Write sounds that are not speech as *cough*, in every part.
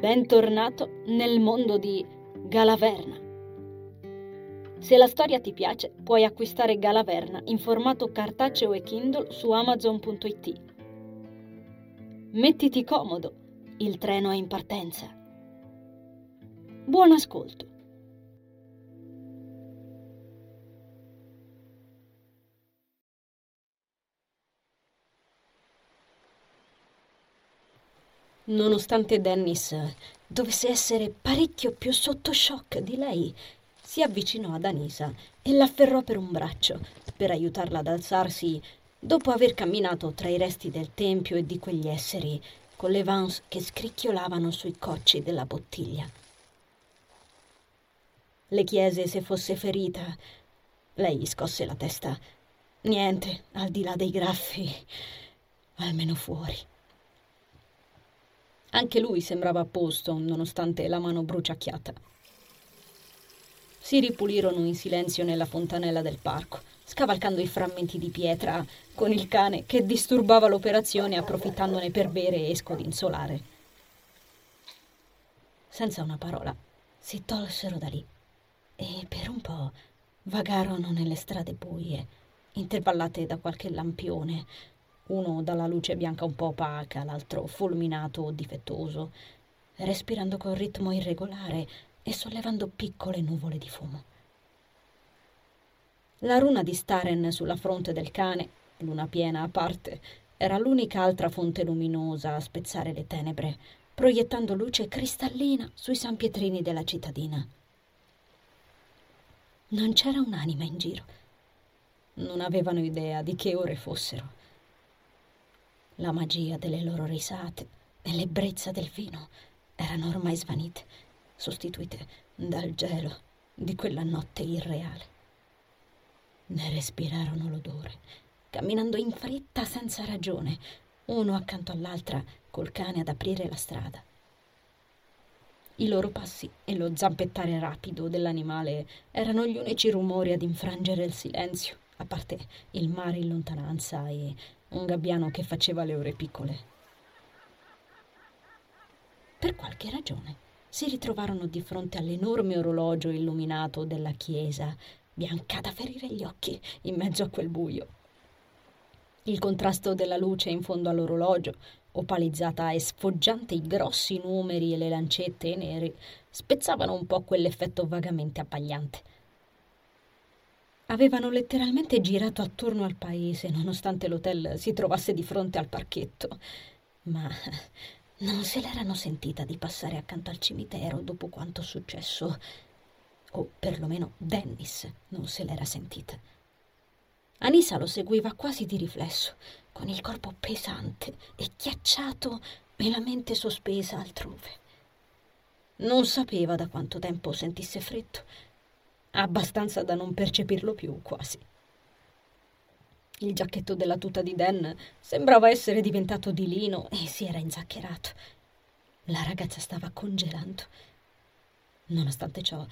Bentornato nel mondo di Galaverna. Se la storia ti piace, puoi acquistare Galaverna in formato cartaceo e Kindle su amazon.it. Mettiti comodo, il treno è in partenza. Buon ascolto. Nonostante Dennis dovesse essere parecchio più sotto shock di lei, si avvicinò ad Anisa e l'afferrò per un braccio per aiutarla ad alzarsi dopo aver camminato tra i resti del tempio e di quegli esseri con le vans che scricchiolavano sui cocci della bottiglia. Le chiese se fosse ferita. Lei scosse la testa. Niente, al di là dei graffi, almeno fuori. Anche lui sembrava a posto, nonostante la mano bruciacchiata. Si ripulirono in silenzio nella fontanella del parco, scavalcando i frammenti di pietra con il cane che disturbava l'operazione approfittandone per bere e scodinzolare. Senza una parola si tolsero da lì e per un po' vagarono nelle strade buie, intervallate da qualche lampione, uno dalla luce bianca un po' opaca, l'altro fulminato o difettoso, respirando con ritmo irregolare e sollevando piccole nuvole di fumo. La runa di Staren sulla fronte del cane, luna piena a parte, era l'unica altra fonte luminosa a spezzare le tenebre, proiettando luce cristallina sui sanpietrini della cittadina. Non c'era un'anima in giro. Non avevano idea di che ore fossero la magia delle loro risate e l'ebbrezza del vino erano ormai svanite, sostituite dal gelo di quella notte irreale. Ne respirarono l'odore, camminando in fretta senza ragione, uno accanto all'altra col cane ad aprire la strada. I loro passi e lo zampettare rapido dell'animale erano gli unici rumori ad infrangere il silenzio, a parte il mare in lontananza e un gabbiano che faceva le ore piccole. Per qualche ragione si ritrovarono di fronte all'enorme orologio illuminato della chiesa, bianca da ferire gli occhi in mezzo a quel buio. Il contrasto della luce in fondo all'orologio, opalizzata e sfoggiante i grossi numeri e le lancette nere, spezzavano un po' quell'effetto vagamente abbagliante. Avevano letteralmente girato attorno al paese, nonostante l'hotel si trovasse di fronte al parchetto. Ma non se l'erano sentita di passare accanto al cimitero dopo quanto successo. O perlomeno Dennis non se l'era sentita. Anisa lo seguiva quasi di riflesso, con il corpo pesante e ghiacciato e la mente sospesa altrove. Non sapeva da quanto tempo sentisse freddo abbastanza da non percepirlo più quasi. Il giacchetto della tuta di Dan sembrava essere diventato di lino e si era inzaccherato. La ragazza stava congelando. Nonostante ciò,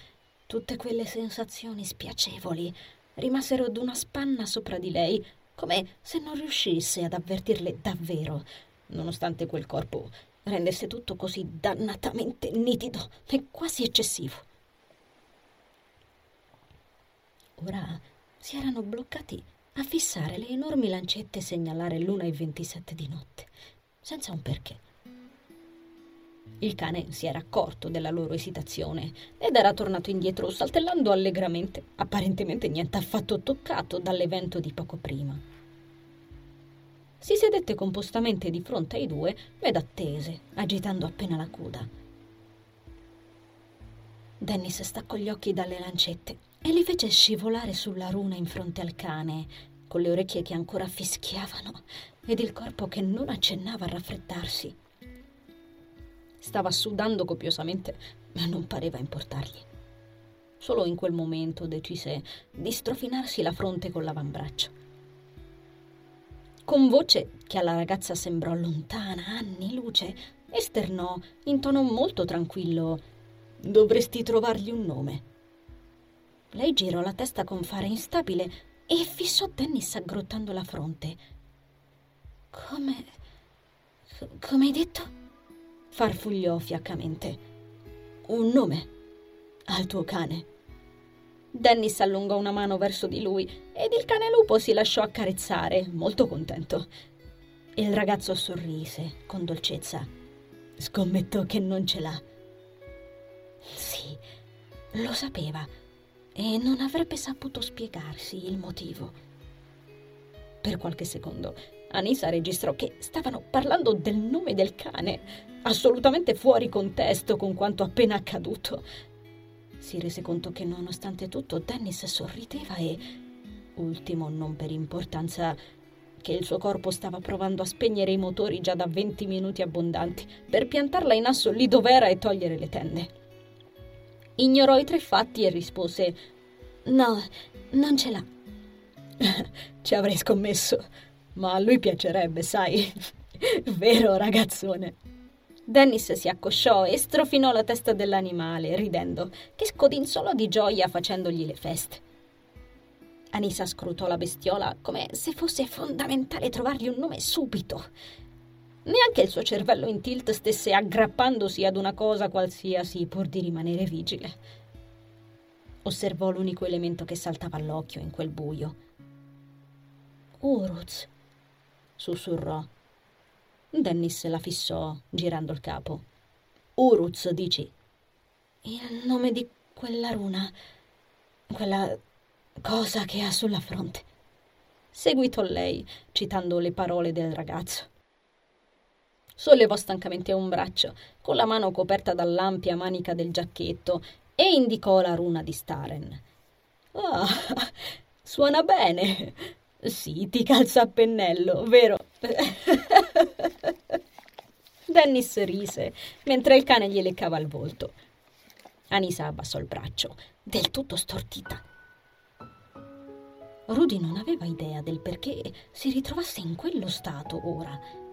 tutte quelle sensazioni spiacevoli rimasero d'una spanna sopra di lei, come se non riuscisse ad avvertirle davvero, nonostante quel corpo rendesse tutto così dannatamente nitido e quasi eccessivo. Ora si erano bloccati a fissare le enormi lancette e segnalare l'una e 27 di notte, senza un perché. Il cane si era accorto della loro esitazione ed era tornato indietro saltellando allegramente, apparentemente niente affatto toccato dall'evento di poco prima. Si sedette compostamente di fronte ai due ed attese, agitando appena la coda. Dennis staccò gli occhi dalle lancette e li fece scivolare sulla runa in fronte al cane, con le orecchie che ancora fischiavano ed il corpo che non accennava a raffreddarsi. Stava sudando copiosamente, ma non pareva importargli. Solo in quel momento decise di strofinarsi la fronte con l'avambraccio. Con voce che alla ragazza sembrò lontana anni luce, esternò in tono molto tranquillo: Dovresti trovargli un nome. Lei girò la testa con fare instabile e fissò Dennis aggrottando la fronte. Come. come hai detto? farfugliò fiaccamente. Un nome al tuo cane. Dennis allungò una mano verso di lui ed il cane lupo si lasciò accarezzare, molto contento. Il ragazzo sorrise con dolcezza. Scommetto che non ce l'ha. Sì, lo sapeva e non avrebbe saputo spiegarsi il motivo. Per qualche secondo Anisa registrò che stavano parlando del nome del cane, assolutamente fuori contesto con quanto appena accaduto. Si rese conto che nonostante tutto Dennis sorrideva e, ultimo non per importanza, che il suo corpo stava provando a spegnere i motori già da 20 minuti abbondanti per piantarla in asso lì dov'era e togliere le tende. Ignorò i tre fatti e rispose: No, non ce l'ha. *laughs* Ci avrei scommesso, ma a lui piacerebbe, sai. *laughs* Vero, ragazzone. Dennis si accosciò e strofinò la testa dell'animale, ridendo, che scodinzolò di gioia facendogli le feste. Anisa scrutò la bestiola come se fosse fondamentale trovargli un nome subito. Neanche il suo cervello in tilt stesse aggrappandosi ad una cosa qualsiasi pur di rimanere vigile. Osservò l'unico elemento che saltava all'occhio in quel buio. Uruz, sussurrò. Dennis la fissò, girando il capo. Uruz, dici? Il nome di quella runa. Quella cosa che ha sulla fronte. Seguitò lei, citando le parole del ragazzo. Sollevò stancamente un braccio, con la mano coperta dall'ampia manica del giacchetto, e indicò la runa di Staren. Ah, suona bene. Sì, ti calza a pennello, vero? *laughs* Dennis rise, mentre il cane gli leccava il volto. Anisa abbassò il braccio, del tutto stortita. Rudy non aveva idea del perché si ritrovasse in quello stato ora.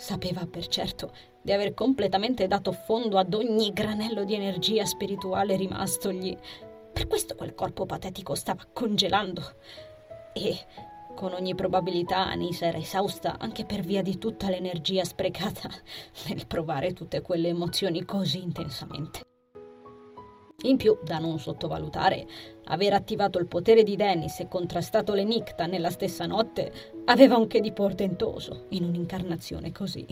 Sapeva per certo di aver completamente dato fondo ad ogni granello di energia spirituale rimastogli. Per questo quel corpo patetico stava congelando. E con ogni probabilità Anisa era esausta anche per via di tutta l'energia sprecata nel provare tutte quelle emozioni così intensamente. In più, da non sottovalutare, aver attivato il potere di Dennis e contrastato l'Enicta nella stessa notte aveva un che di portentoso in un'incarnazione così.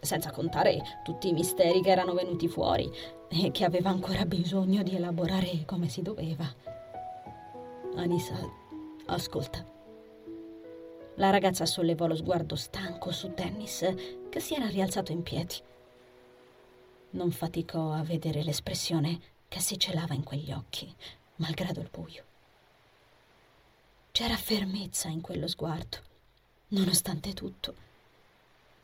Senza contare tutti i misteri che erano venuti fuori e che aveva ancora bisogno di elaborare come si doveva. Anisa, ascolta. La ragazza sollevò lo sguardo stanco su Dennis, che si era rialzato in piedi. Non faticò a vedere l'espressione che si celava in quegli occhi, malgrado il buio. C'era fermezza in quello sguardo, nonostante tutto.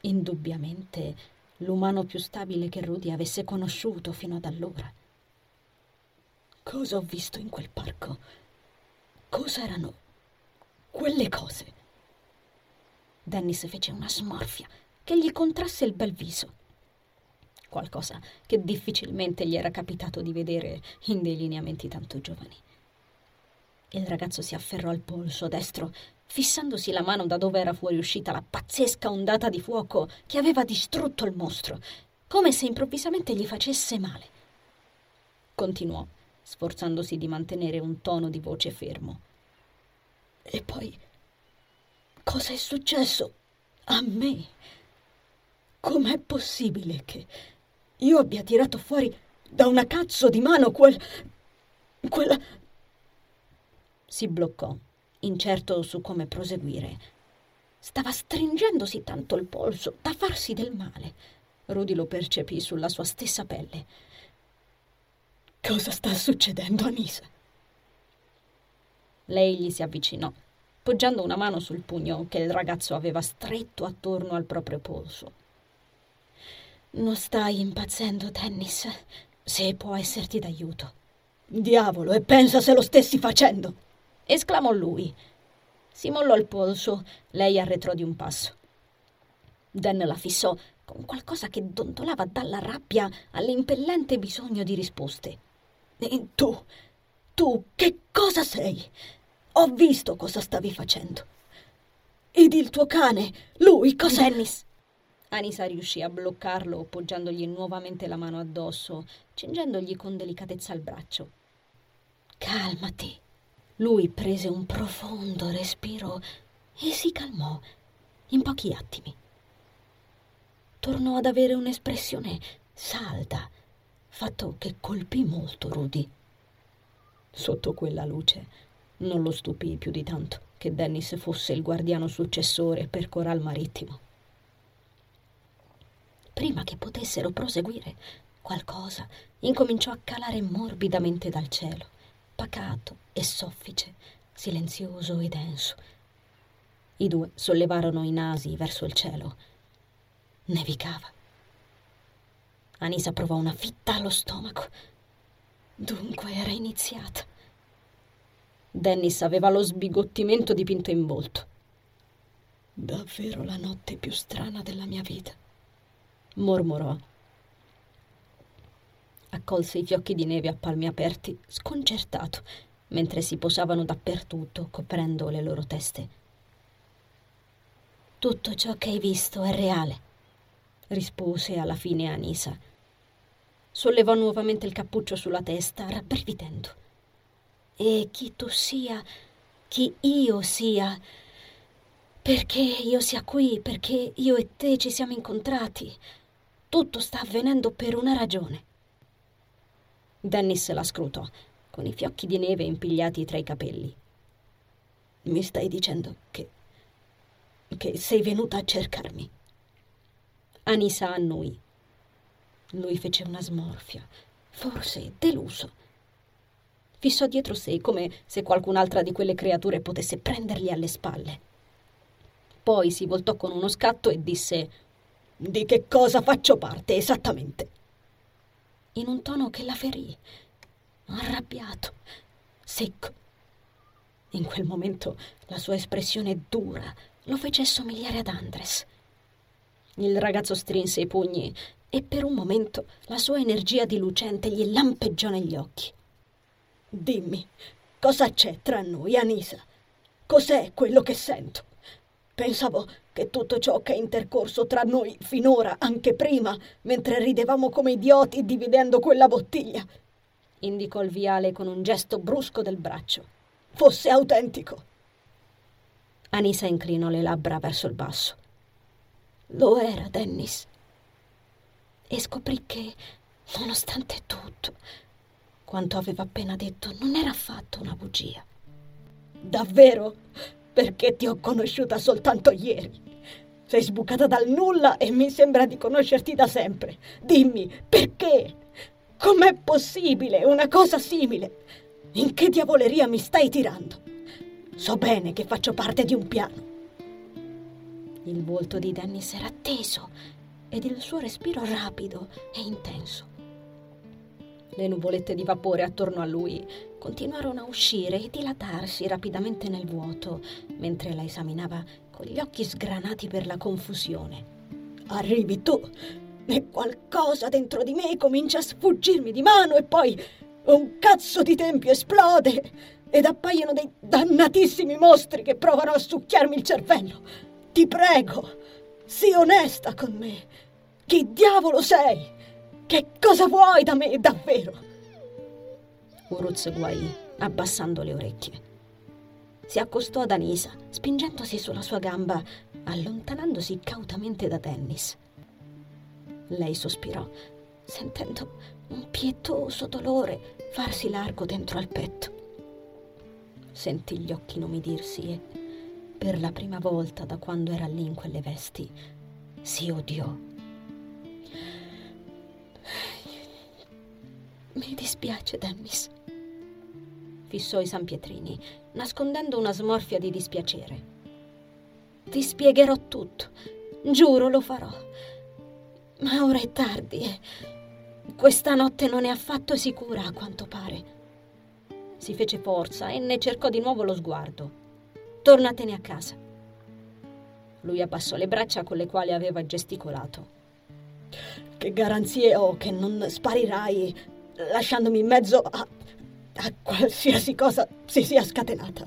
Indubbiamente l'umano più stabile che Rudy avesse conosciuto fino ad allora. Cosa ho visto in quel parco? Cosa erano quelle cose? Dennis fece una smorfia che gli contrasse il bel viso qualcosa che difficilmente gli era capitato di vedere in dei lineamenti tanto giovani. Il ragazzo si afferrò al polso destro, fissandosi la mano da dove era fuoriuscita la pazzesca ondata di fuoco che aveva distrutto il mostro, come se improvvisamente gli facesse male. Continuò, sforzandosi di mantenere un tono di voce fermo. E poi, cosa è successo a me? Com'è possibile che io abbia tirato fuori da una cazzo di mano quel... quella... Si bloccò, incerto su come proseguire. Stava stringendosi tanto il polso da farsi del male. Rudy lo percepì sulla sua stessa pelle. Cosa sta succedendo, Anisa? Lei gli si avvicinò, poggiando una mano sul pugno che il ragazzo aveva stretto attorno al proprio polso. Non stai impazzendo, Dennis, se può esserti d'aiuto. Diavolo, e pensa se lo stessi facendo! esclamò lui. Si mollò il polso, lei arretrò di un passo. Dan la fissò con qualcosa che dondolava dalla rabbia all'impellente bisogno di risposte. E tu, tu, che cosa sei? Ho visto cosa stavi facendo. Ed il tuo cane, lui, cosa... Dennis, Anisa riuscì a bloccarlo poggiandogli nuovamente la mano addosso, cingendogli con delicatezza il braccio. Calmati. Lui prese un profondo respiro e si calmò in pochi attimi. Tornò ad avere un'espressione salda, fatto che colpì molto Rudy. Sotto quella luce non lo stupì più di tanto che Dennis fosse il guardiano successore per Coral Marittimo. Prima che potessero proseguire, qualcosa incominciò a calare morbidamente dal cielo, pacato e soffice, silenzioso e denso. I due sollevarono i nasi verso il cielo. Nevicava. Anisa provò una fitta allo stomaco. Dunque era iniziata. Dennis aveva lo sbigottimento dipinto in volto. Davvero la notte più strana della mia vita, mormorò. Accolse i fiocchi di neve a palmi aperti, sconcertato, mentre si posavano dappertutto, coprendo le loro teste. Tutto ciò che hai visto è reale, rispose alla fine Anisa. Sollevò nuovamente il cappuccio sulla testa, rabbrividendo e chi tu sia, chi io sia, perché io sia qui, perché io e te ci siamo incontrati. Tutto sta avvenendo per una ragione. Dennis la scrutò, con i fiocchi di neve impigliati tra i capelli. Mi stai dicendo che. che sei venuta a cercarmi? Anisa annui. Lui fece una smorfia, forse deluso fissò dietro sé come se qualcun'altra di quelle creature potesse prendergli alle spalle. Poi si voltò con uno scatto e disse Di che cosa faccio parte esattamente? In un tono che la ferì, arrabbiato, secco. In quel momento la sua espressione dura lo fece somigliare ad Andres. Il ragazzo strinse i pugni e per un momento la sua energia di lucente gli lampeggiò negli occhi. Dimmi, cosa c'è tra noi, Anisa? Cos'è quello che sento? Pensavo che tutto ciò che è intercorso tra noi finora, anche prima, mentre ridevamo come idioti dividendo quella bottiglia, indicò il viale con un gesto brusco del braccio, fosse autentico. Anisa inclinò le labbra verso il basso. Lo era, Dennis. E scoprì che, nonostante tutto, quanto aveva appena detto non era affatto una bugia. Davvero? Perché ti ho conosciuta soltanto ieri. Sei sbucata dal nulla e mi sembra di conoscerti da sempre. Dimmi, perché? Com'è possibile una cosa simile? In che diavoleria mi stai tirando? So bene che faccio parte di un piano. Il volto di Dennis era teso ed il suo respiro rapido e intenso. Le nuvolette di vapore attorno a lui continuarono a uscire e dilatarsi rapidamente nel vuoto, mentre la esaminava con gli occhi sgranati per la confusione. Arrivi tu e qualcosa dentro di me comincia a sfuggirmi di mano e poi un cazzo di tempio esplode ed appaiono dei dannatissimi mostri che provano a succhiarmi il cervello. Ti prego, sii onesta con me. Chi diavolo sei? Che cosa vuoi da me davvero? Uruz guaì, abbassando le orecchie. Si accostò ad Anisa, spingendosi sulla sua gamba, allontanandosi cautamente da Dennis. Lei sospirò, sentendo un pietoso dolore farsi largo dentro al petto. Sentì gli occhi inumidirsi e, per la prima volta da quando era lì in quelle vesti, si odiò Mi dispiace, Dennis. Fissò i San Pietrini, nascondendo una smorfia di dispiacere. Ti spiegherò tutto. Giuro lo farò. Ma ora è tardi questa notte non è affatto sicura a quanto pare. Si fece forza e ne cercò di nuovo lo sguardo. Tornatene a casa. Lui abbassò le braccia con le quali aveva gesticolato. Che garanzie ho che non sparirai lasciandomi in mezzo a, a qualsiasi cosa si sia scatenata.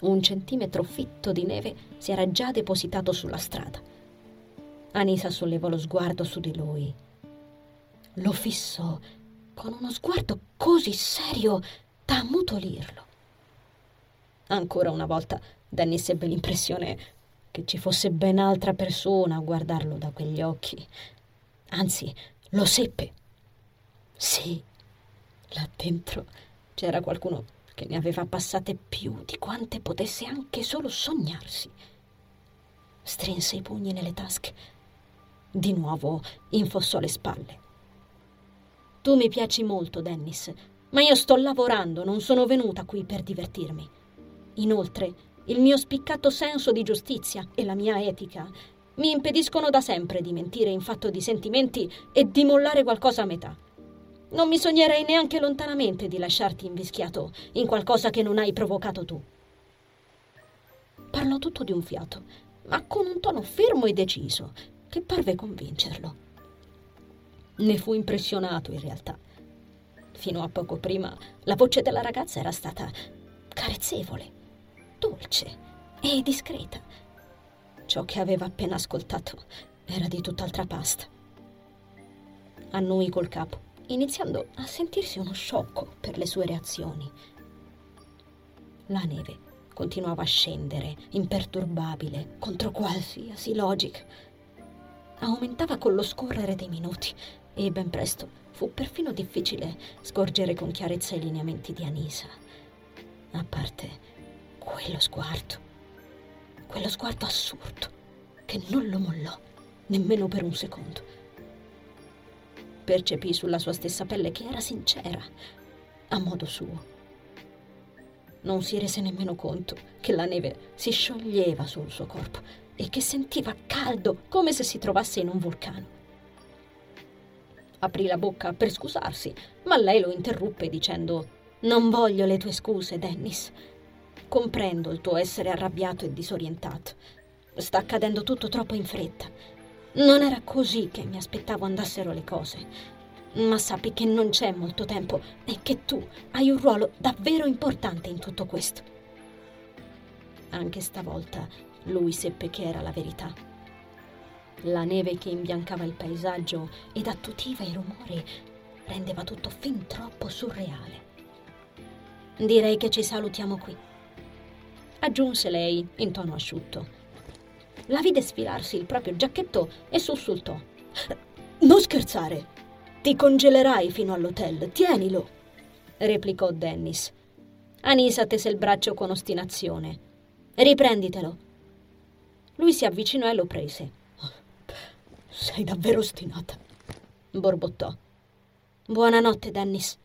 Un centimetro fitto di neve si era già depositato sulla strada. Anisa sollevò lo sguardo su di lui. Lo fissò con uno sguardo così serio da ammutolirlo. Ancora una volta Dennis ebbe l'impressione che ci fosse ben altra persona a guardarlo da quegli occhi. Anzi, lo seppe. Sì, là dentro c'era qualcuno che ne aveva passate più di quante potesse anche solo sognarsi. Strinse i pugni nelle tasche. Di nuovo infossò le spalle. Tu mi piaci molto, Dennis, ma io sto lavorando, non sono venuta qui per divertirmi. Inoltre, il mio spiccato senso di giustizia e la mia etica mi impediscono da sempre di mentire in fatto di sentimenti e di mollare qualcosa a metà. Non mi sognerei neanche lontanamente di lasciarti invischiato in qualcosa che non hai provocato tu. Parlò tutto di un fiato, ma con un tono fermo e deciso, che parve convincerlo. Ne fu impressionato in realtà. Fino a poco prima la voce della ragazza era stata carezzevole, dolce e discreta. Ciò che aveva appena ascoltato era di tutt'altra pasta. Annui col capo iniziando a sentirsi uno sciocco per le sue reazioni. La neve continuava a scendere, imperturbabile, contro qualsiasi logica. Aumentava con lo scorrere dei minuti e ben presto fu perfino difficile scorgere con chiarezza i lineamenti di Anisa. A parte quello sguardo, quello sguardo assurdo che non lo mollò nemmeno per un secondo. Percepì sulla sua stessa pelle che era sincera, a modo suo. Non si rese nemmeno conto che la neve si scioglieva sul suo corpo e che sentiva caldo come se si trovasse in un vulcano. Aprì la bocca per scusarsi, ma lei lo interruppe dicendo Non voglio le tue scuse, Dennis. Comprendo il tuo essere arrabbiato e disorientato. Sta accadendo tutto troppo in fretta non era così che mi aspettavo andassero le cose. Ma sappi che non c'è molto tempo e che tu hai un ruolo davvero importante in tutto questo. Anche stavolta lui seppe che era la verità. La neve che imbiancava il paesaggio ed attutiva i rumori rendeva tutto fin troppo surreale. Direi che ci salutiamo qui, aggiunse lei in tono asciutto la vide sfilarsi il proprio giacchetto e sussultò. Non scherzare! Ti congelerai fino all'hotel, tienilo! replicò Dennis. Anisa tese il braccio con ostinazione. Riprenditelo. Lui si avvicinò e lo prese. Sei davvero ostinata, borbottò. Buonanotte, Dennis,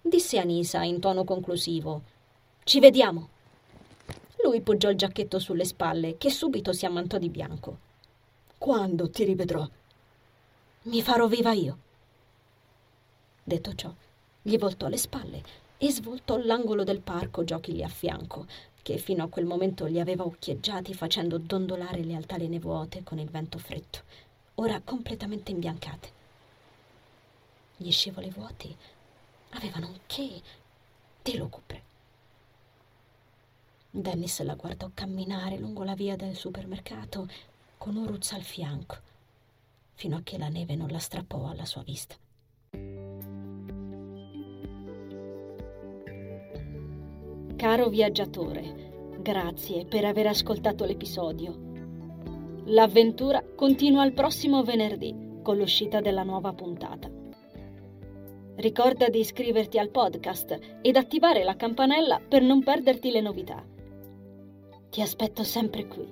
disse Anisa in tono conclusivo. Ci vediamo. Lui poggiò il giacchetto sulle spalle, che subito si ammantò di bianco. Quando ti rivedrò? Mi farò viva io. Detto ciò, gli voltò le spalle e svoltò l'angolo del parco giochi lì a fianco, che fino a quel momento li aveva occhieggiati facendo dondolare le altalene vuote con il vento freddo, ora completamente imbiancate. Gli scivoli vuoti avevano un che di lugubre. Dennis la guardò camminare lungo la via del supermercato con Uruz al fianco, fino a che la neve non la strappò alla sua vista. Caro viaggiatore, grazie per aver ascoltato l'episodio. L'avventura continua il prossimo venerdì con l'uscita della nuova puntata. Ricorda di iscriverti al podcast ed attivare la campanella per non perderti le novità. Ti aspetto sempre qui.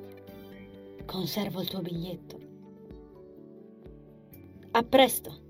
Conservo il tuo biglietto. A presto!